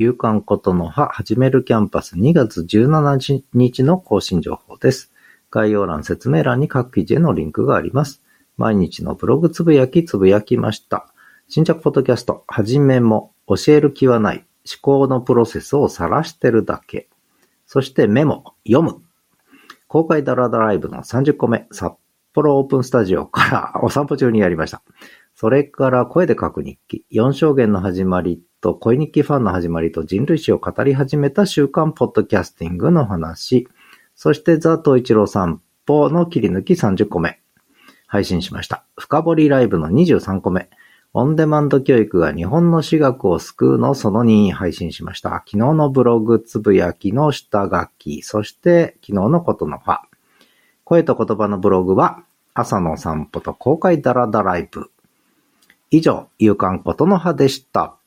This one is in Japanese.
夕刊ことの葉始めるキャンパス2月17日の更新情報です。概要欄、説明欄に各記事へのリンクがあります。毎日のブログつぶやきつぶやきました。新着ポッドキャスト、はじめも、教える気はない、思考のプロセスを晒してるだけ。そしてメモ、読む。公開ダラダライブの30個目、札幌オープンスタジオからお散歩中にやりました。それから声で書く日記、4証言の始まりと恋日記ファンの始まりと人類史を語り始めた週刊ポッドキャスティングの話、そしてザ・東一郎散歩の切り抜き30個目、配信しました。深掘りライブの23個目、オンデマンド教育が日本の私学を救うのその2配信しました。昨日のブログつぶやきの下書き、そして昨日のことのファ。声と言葉のブログは朝の散歩と公開ダラダライブ。以上、夕刊ことの葉でした。